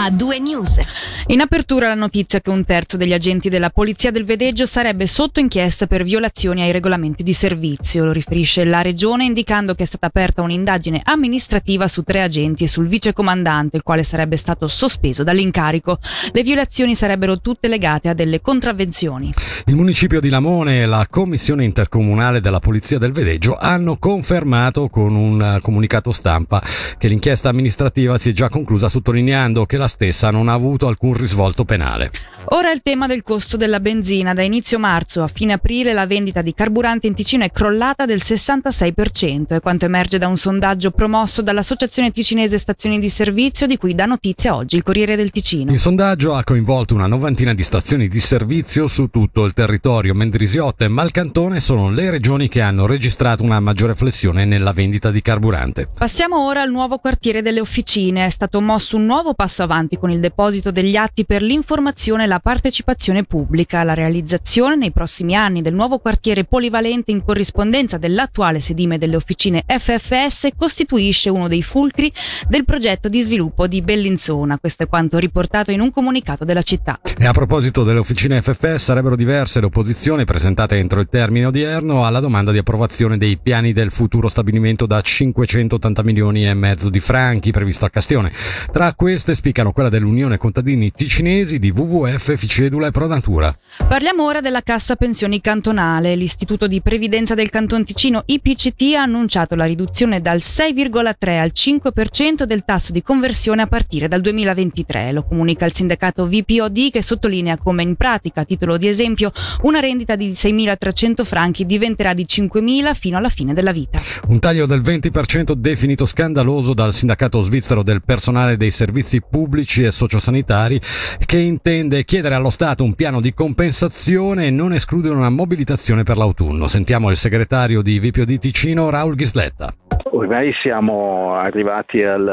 a due news. In apertura la notizia che un terzo degli agenti della Polizia del Vedeggio sarebbe sotto inchiesta per violazioni ai regolamenti di servizio. Lo riferisce la Regione indicando che è stata aperta un'indagine amministrativa su tre agenti e sul vicecomandante, il quale sarebbe stato sospeso dall'incarico. Le violazioni sarebbero tutte legate a delle contravvenzioni. Il municipio di Lamone e la Commissione intercomunale della Polizia del Vedeggio hanno confermato con un comunicato stampa che l'inchiesta amministrativa si è già conclusa sottolineando che la stessa non ha avuto alcun risvolto penale. Ora il tema del costo della benzina. Da inizio marzo a fine aprile la vendita di carburante in Ticino è crollata del 66%, è quanto emerge da un sondaggio promosso dall'Associazione Ticinese Stazioni di Servizio di cui dà notizia oggi il Corriere del Ticino. Il sondaggio ha coinvolto una novantina di stazioni di servizio su tutto il territorio. Mendrisiotto e Malcantone sono le regioni che hanno registrato una maggiore flessione nella vendita di carburante. Passiamo ora al nuovo quartiere delle officine. È stato mosso un nuovo passo avanti con il deposito degli atti per l'informazione e la partecipazione pubblica. La realizzazione nei prossimi anni del nuovo quartiere polivalente in corrispondenza dell'attuale sedime delle officine FFS costituisce uno dei fulcri del progetto di sviluppo di Bellinzona. Questo è quanto riportato in un comunicato della città. E a proposito delle officine FFS, sarebbero diverse le opposizioni presentate entro il termine odierno alla domanda di approvazione dei piani del futuro stabilimento da 580 milioni e mezzo di franchi previsto a Castione. Tra queste spiccano quella dell'Unione Contadini Ticinesi di WWF, Ficedula e Pronatura. Parliamo ora della Cassa Pensioni Cantonale. L'Istituto di Previdenza del Canton Ticino IPCT ha annunciato la riduzione dal 6,3 al 5% del tasso di conversione a partire dal 2023. Lo comunica il sindacato VPOD che sottolinea come in pratica, a titolo di esempio, una rendita di 6.300 franchi diventerà di 5.000 fino alla fine della vita. Un taglio del 20% definito scandaloso dal sindacato svizzero del personale dei servizi pubblici e sociosanitari che intende chiedere allo Stato un piano di compensazione e non escludere una mobilitazione per l'autunno. Sentiamo il segretario di VPOD Ticino, Raul Ghisletta. Ormai siamo arrivati al,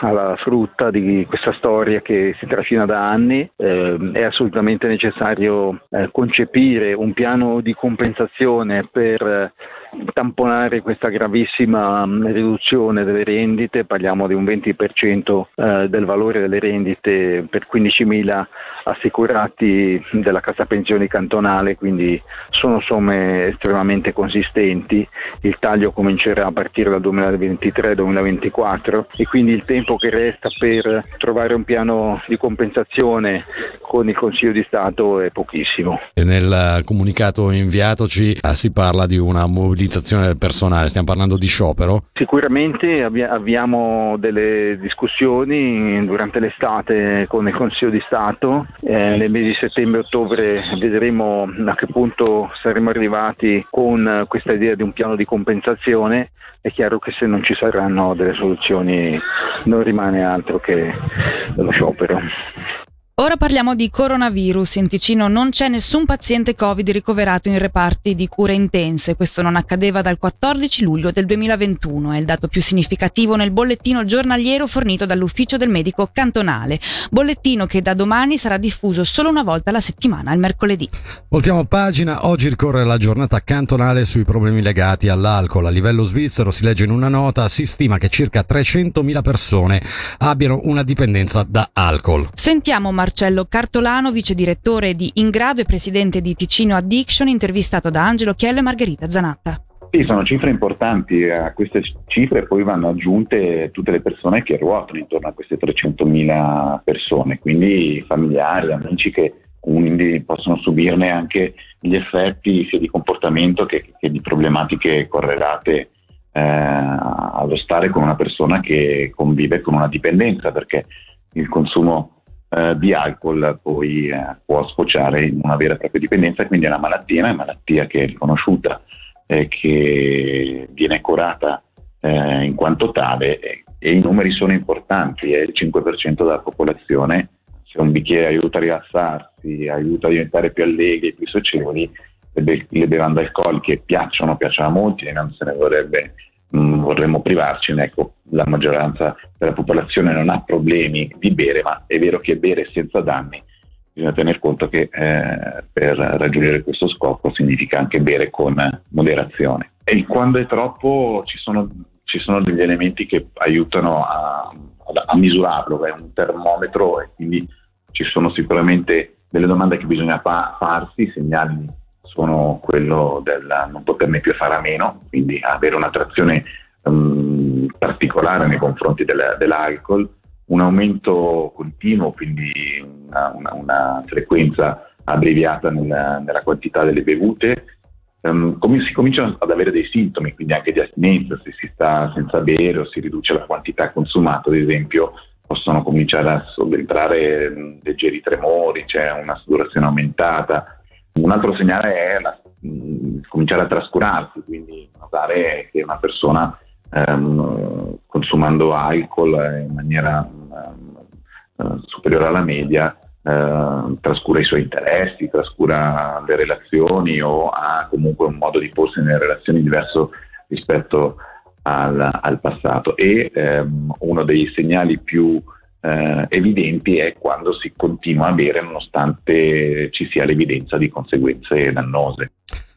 alla frutta di questa storia che si trascina da anni, eh, è assolutamente necessario eh, concepire un piano di compensazione per tamponare questa gravissima mm, riduzione delle rendite, parliamo di un 20% eh, del valore delle rendite per 15.000 assicurati della Cassa Pensioni cantonale, quindi sono somme estremamente consistenti, il taglio comincerà a partire dal 2023-2024 e quindi il tempo che resta per trovare un piano di compensazione con il Consiglio di Stato è pochissimo. E nel comunicato inviatoci eh, si parla di una mobilitazione del personale, stiamo parlando di sciopero? Sicuramente avviamo delle discussioni durante l'estate con il Consiglio di Stato, eh, nei mesi di settembre e ottobre vedremo a che punto saremo arrivati con questa idea di un piano di compensazione, è chiaro che se non ci saranno delle soluzioni non rimane altro che lo sciopero. Ora parliamo di coronavirus. In Ticino non c'è nessun paziente Covid ricoverato in reparti di cure intense. Questo non accadeva dal 14 luglio del 2021. È il dato più significativo nel bollettino giornaliero fornito dall'ufficio del medico cantonale. Bollettino che da domani sarà diffuso solo una volta alla settimana, il mercoledì. Voltiamo pagina. Oggi ricorre la giornata cantonale sui problemi legati all'alcol. A livello svizzero si legge in una nota, si stima che circa 300.000 persone abbiano una dipendenza da alcol. Sentiamo Mar- Marcello Cartolano, vice direttore di Ingrado e presidente di Ticino Addiction, intervistato da Angelo Chiello e Margherita Zanatta. Sì, sono cifre importanti, a queste cifre poi vanno aggiunte tutte le persone che ruotano intorno a queste 300.000 persone, quindi familiari, amici che quindi possono subirne anche gli effetti sia di comportamento che, che di problematiche correlate eh, allo stare con una persona che convive con una dipendenza, perché il consumo eh, di alcol poi eh, può sfociare in una vera e propria dipendenza, quindi è una malattia, una malattia che è riconosciuta e che viene curata eh, in quanto tale e i numeri sono importanti, è il 5% della popolazione, se un bicchiere aiuta a rilassarsi, aiuta a diventare più allegri, più socievoli, le, le bevande alcoliche piacciono, piacciono a molti e non se ne vorrebbe mh, mm, vorremmo privarcene, ecco, la maggioranza della popolazione non ha problemi di bere, ma è vero che bere senza danni bisogna tener conto che eh, per raggiungere questo scopo significa anche bere con moderazione. E quando è troppo ci sono, ci sono degli elementi che aiutano a, a misurarlo, è un termometro e quindi ci sono sicuramente delle domande che bisogna fa- farsi, segnali sono quello del non poterne più fare a meno, quindi avere un'attrazione um, particolare nei confronti del, dell'alcol, un aumento continuo, quindi una, una, una frequenza abbreviata nella, nella, quantità delle bevute, um, come si cominciano ad avere dei sintomi, quindi anche di astinenza, se si sta senza bere o si riduce la quantità consumata, ad esempio, possono cominciare a subentrare leggeri tremori, c'è una sudorazione aumentata. Un altro segnale è la, mh, cominciare a trascurarsi, quindi notare che una persona ehm, consumando alcol in maniera ehm, superiore alla media eh, trascura i suoi interessi, trascura le relazioni o ha comunque un modo di porsi nelle relazioni diverso rispetto al, al passato. E ehm, uno dei segnali più eh, evidenti è quando si continua a bere nonostante ci sia l'evidenza di conseguenze dannose.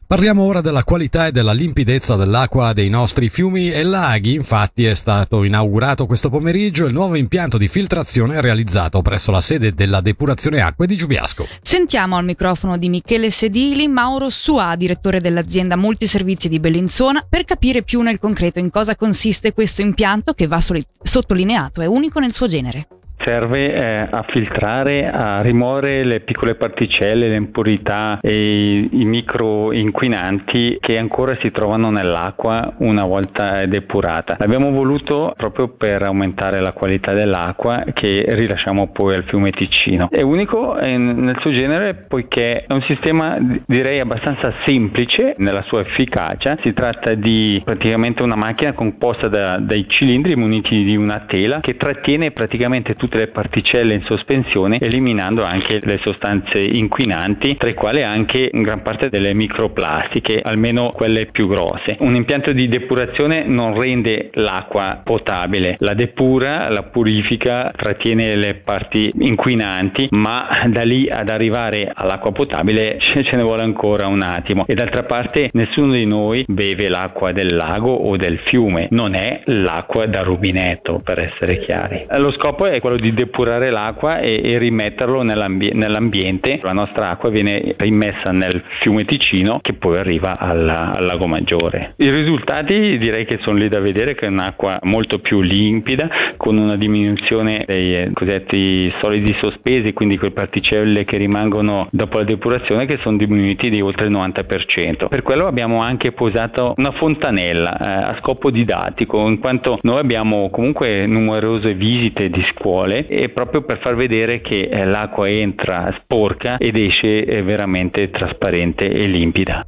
Parliamo ora della qualità e della limpidezza dell'acqua dei nostri fiumi e laghi. Infatti è stato inaugurato questo pomeriggio il nuovo impianto di filtrazione realizzato presso la sede della depurazione acque di Giubiasco. Sentiamo al microfono di Michele Sedili Mauro Sua, direttore dell'azienda Multiservizi di Bellinzona, per capire più nel concreto in cosa consiste questo impianto che va sottolineato, è unico nel suo genere serve eh, a filtrare, a rimuovere le piccole particelle, le impurità e i, micro inquinanti che ancora si trovano nell'acqua una volta depurata. L'abbiamo voluto proprio per aumentare la qualità dell'acqua che rilasciamo poi al fiume Ticino. È unico eh, nel suo genere poiché è un sistema direi abbastanza semplice nella sua efficacia. Si tratta di praticamente una macchina composta da, dai cilindri muniti di una tela che trattiene praticamente tutte tutte le particelle in sospensione, eliminando anche le sostanze inquinanti, tra i quali anche gran parte delle microplastiche, almeno quelle più grosse. Un impianto di depurazione non rende l'acqua potabile, la depura, la purifica, trattiene le parti inquinanti, ma da lì ad arrivare all'acqua potabile ce ne vuole ancora un attimo. E d'altra parte nessuno di noi beve l'acqua del lago o del fiume, non è l'acqua da rubinetto per essere chiari. Lo scopo è quello di di depurare l'acqua e, e rimetterlo nell'ambi- nell'ambiente. La nostra acqua viene rimessa nel fiume Ticino che poi arriva alla, al lago Maggiore. I risultati direi che sono lì da vedere, che è un'acqua molto più limpida, con una diminuzione dei eh, cosiddetti solidi sospesi, quindi quelle particelle che rimangono dopo la depurazione che sono diminuiti di oltre il 90%. Per quello abbiamo anche posato una fontanella eh, a scopo didattico, in quanto noi abbiamo comunque numerose visite di scuole sole e proprio per far vedere che eh, l'acqua entra sporca ed esce eh, veramente trasparente e limpida.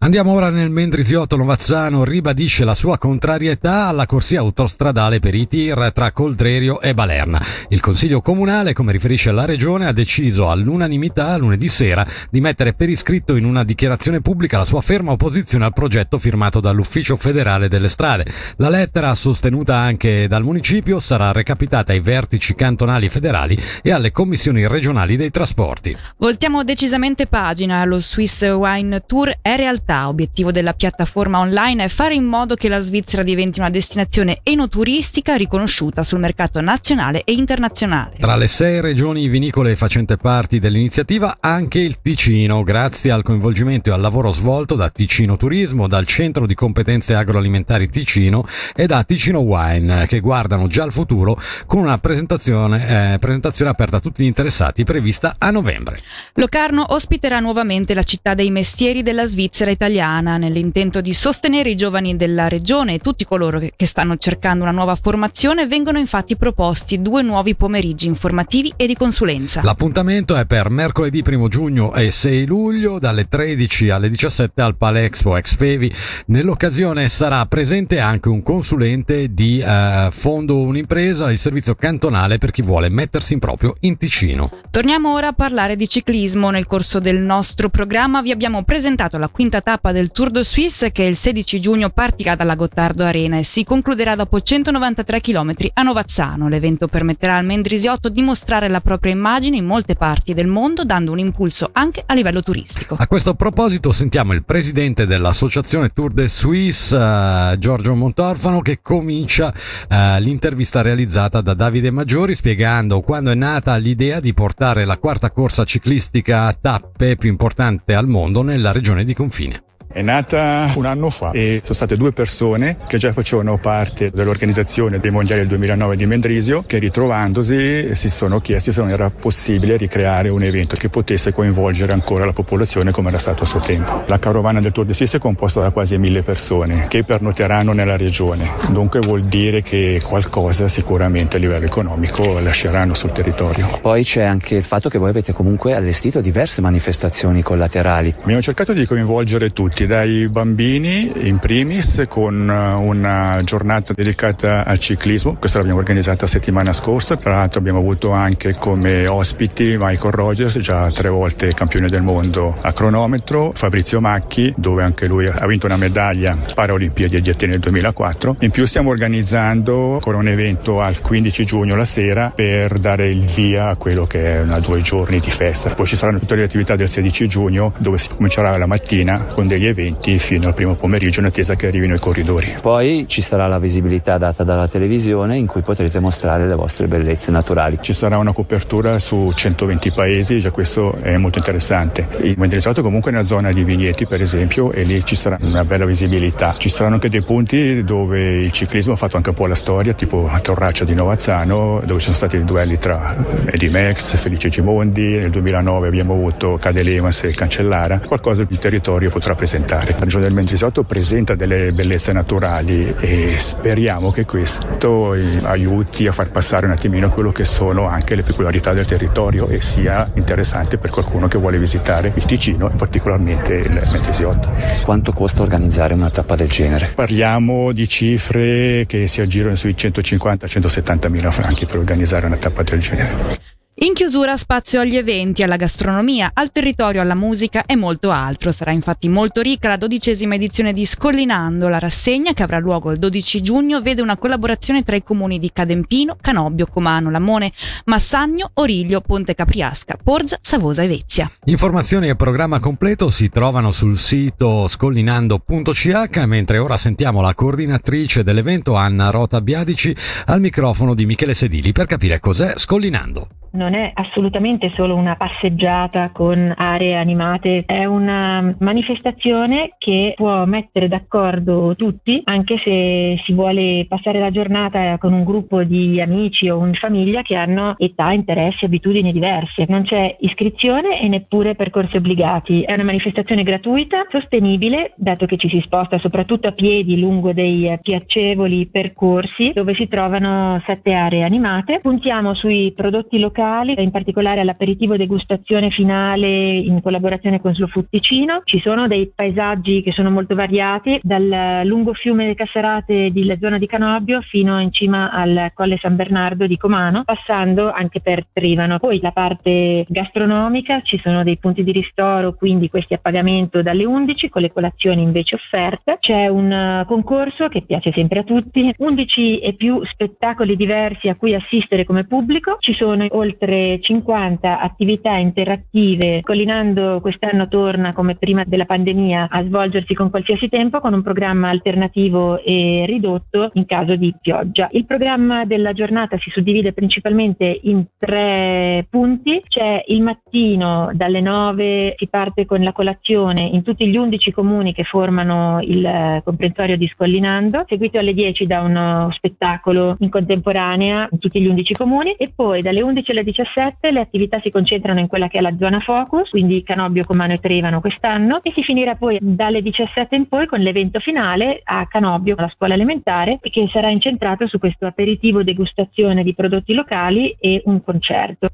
Andiamo ora nel Mendrisiotto Novazzano ribadisce la sua contrarietà alla corsia autostradale per i tir tra Coldrerio e Balerna. Il Consiglio Comunale, come riferisce la Regione, ha deciso all'unanimità lunedì sera di mettere per iscritto in una dichiarazione pubblica la sua ferma opposizione al progetto firmato dall'Ufficio Federale delle Strade. La lettera, sostenuta anche dal municipio, sarà recapitata ai vertici cantonali federali e alle commissioni regionali dei trasporti. Voltiamo decisamente pagina. Lo Swiss Wine Tour è realtà. Obiettivo della piattaforma online è fare in modo che la Svizzera diventi una destinazione enoturistica riconosciuta sul mercato nazionale e internazionale. Tra le sei regioni vinicole facente parte dell'iniziativa anche il Ticino, grazie al coinvolgimento e al lavoro svolto da Ticino Turismo, dal Centro di Competenze Agroalimentari Ticino e da Ticino Wine, che guardano già al futuro con una presentazione, eh, presentazione aperta a tutti gli interessati prevista a novembre. Locarno ospiterà nuovamente la città dei mestieri della Svizzera Svizzera italiana nell'intento di sostenere i giovani della regione e tutti coloro che stanno cercando una nuova formazione vengono infatti proposti due nuovi pomeriggi informativi e di consulenza. L'appuntamento è per mercoledì 1 giugno e 6 luglio dalle 13 alle 17 al Palexpo Exfevi. Nell'occasione sarà presente anche un consulente di eh, Fondo Un'impresa, il servizio cantonale per chi vuole mettersi in proprio in Ticino. Torniamo ora a parlare di ciclismo. Nel corso del nostro programma vi abbiamo presentato la quinta tappa del Tour de Suisse che il 16 giugno partirà dalla Gottardo Arena e si concluderà dopo 193 km a Novazzano. L'evento permetterà al Mendrisiotto di mostrare la propria immagine in molte parti del mondo, dando un impulso anche a livello turistico. A questo proposito sentiamo il presidente dell'associazione Tour de Suisse, uh, Giorgio Montorfano, che comincia uh, l'intervista realizzata da Davide Maggiori spiegando quando è nata l'idea di portare la quarta corsa ciclistica a tappe più importante al mondo nella regione di confine. È nata un anno fa e sono state due persone che già facevano parte dell'organizzazione dei mondiali del 2009 di Mendrisio che ritrovandosi si sono chiesti se non era possibile ricreare un evento che potesse coinvolgere ancora la popolazione come era stato a suo tempo. La carovana del Tour de Suisse è composta da quasi mille persone che pernoteranno nella regione, dunque vuol dire che qualcosa sicuramente a livello economico lasceranno sul territorio. Poi c'è anche il fatto che voi avete comunque allestito diverse manifestazioni collaterali. Abbiamo cercato di coinvolgere tutti tutti, dai bambini in primis con eh, una giornata dedicata al ciclismo, questa l'abbiamo organizzata settimana scorsa, tra l'altro abbiamo avuto anche come ospiti Michael Rogers, già tre volte campione del mondo a cronometro, Fabrizio Macchi, dove anche lui ha vinto una medaglia Paralimpiadi di Atene nel 2004. In più stiamo organizzando con un evento al 15 giugno la sera per dare il via a quello che è una due giorni di festa. Poi ci saranno tutte le attività del 16 giugno dove si comincerà la mattina con degli eventi fino al primo pomeriggio in attesa che arrivino i corridori. Poi ci sarà la visibilità data dalla televisione in cui potrete mostrare le vostre bellezze naturali. Ci sarà una copertura su 120 paesi, già questo è molto interessante. Il Mendrisotto comunque è una zona di vigneti per esempio e lì ci sarà una bella visibilità. Ci saranno anche dei punti dove il ciclismo ha fatto anche un po' la storia, tipo a Torraccia di Novazzano, dove ci sono stati i duelli tra Eddie Max, Felice Gimondi, nel 2009 abbiamo avuto Cade Lemas e Cancellara, qualcosa il territorio potrà presentare presentare. La regione del Mendrisotto presenta delle bellezze naturali e speriamo che questo aiuti a far passare un attimino quello che sono anche le peculiarità del territorio e sia interessante per qualcuno che vuole visitare il Ticino e particolarmente il Mendrisotto. Quanto costa organizzare una tappa del genere? Parliamo di cifre che si aggirano sui 150-170 mila franchi per organizzare una tappa del genere. In chiusura spazio agli eventi, alla gastronomia, al territorio, alla musica e molto altro. Sarà infatti molto ricca la dodicesima edizione di Scollinando. La rassegna, che avrà luogo il 12 giugno, vede una collaborazione tra i comuni di Cadempino, Canobbio, Comano, Lamone, Massagno, Origlio, Ponte Capriasca, Porza, Savosa e Vezia. Informazioni e programma completo si trovano sul sito scollinando.ch, mentre ora sentiamo la coordinatrice dell'evento Anna Rota Biadici al microfono di Michele Sedili per capire cos'è Scollinando non è assolutamente solo una passeggiata con aree animate, è una manifestazione che può mettere d'accordo tutti, anche se si vuole passare la giornata con un gruppo di amici o in famiglia che hanno età, interessi, abitudini diverse. Non c'è iscrizione e neppure percorsi obbligati. È una manifestazione gratuita, sostenibile, dato che ci si sposta soprattutto a piedi lungo dei piacevoli percorsi dove si trovano sette aree animate. Puntiamo sui prodotti locali locali, in particolare all'aperitivo degustazione finale in collaborazione con Slow Food Ticino. Ci sono dei paesaggi che sono molto variati, dal lungo fiume Casserate della zona di Canobbio fino in cima al Colle San Bernardo di Comano, passando anche per Trivano. Poi la parte gastronomica, ci sono dei punti di ristoro, quindi questi a pagamento dalle 11 con le colazioni invece offerte. C'è un concorso che piace sempre a tutti, 11 e più spettacoli diversi a cui assistere come pubblico. Ci sono oltre 50 attività interattive. Collinando quest'anno torna come prima della pandemia a svolgersi con qualsiasi tempo con un programma alternativo e ridotto in caso di pioggia. Il programma della giornata si suddivide principalmente in tre punti. C'è il mattino dalle 9 si parte con la colazione in tutti gli 11 comuni che formano il comprensorio di Scollinando, seguito alle 10 da uno spettacolo in contemporanea in tutti gli 11 comuni e poi dalle 11 alle alle 17 le attività si concentrano in quella che è la zona focus, quindi Canobbio, Comano e Trevano quest'anno e si finirà poi dalle 17 in poi con l'evento finale a Canobbio, la scuola elementare, che sarà incentrato su questo aperitivo degustazione di prodotti locali e un concerto.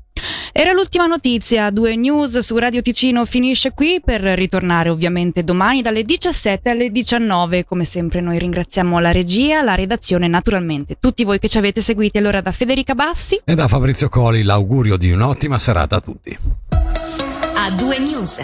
Era l'ultima notizia, due news su Radio Ticino finisce qui per ritornare ovviamente domani dalle 17 alle 19. Come sempre noi ringraziamo la regia, la redazione e naturalmente tutti voi che ci avete seguiti. Allora da Federica Bassi e da Fabrizio Coli l'augurio di un'ottima serata a tutti. A due news.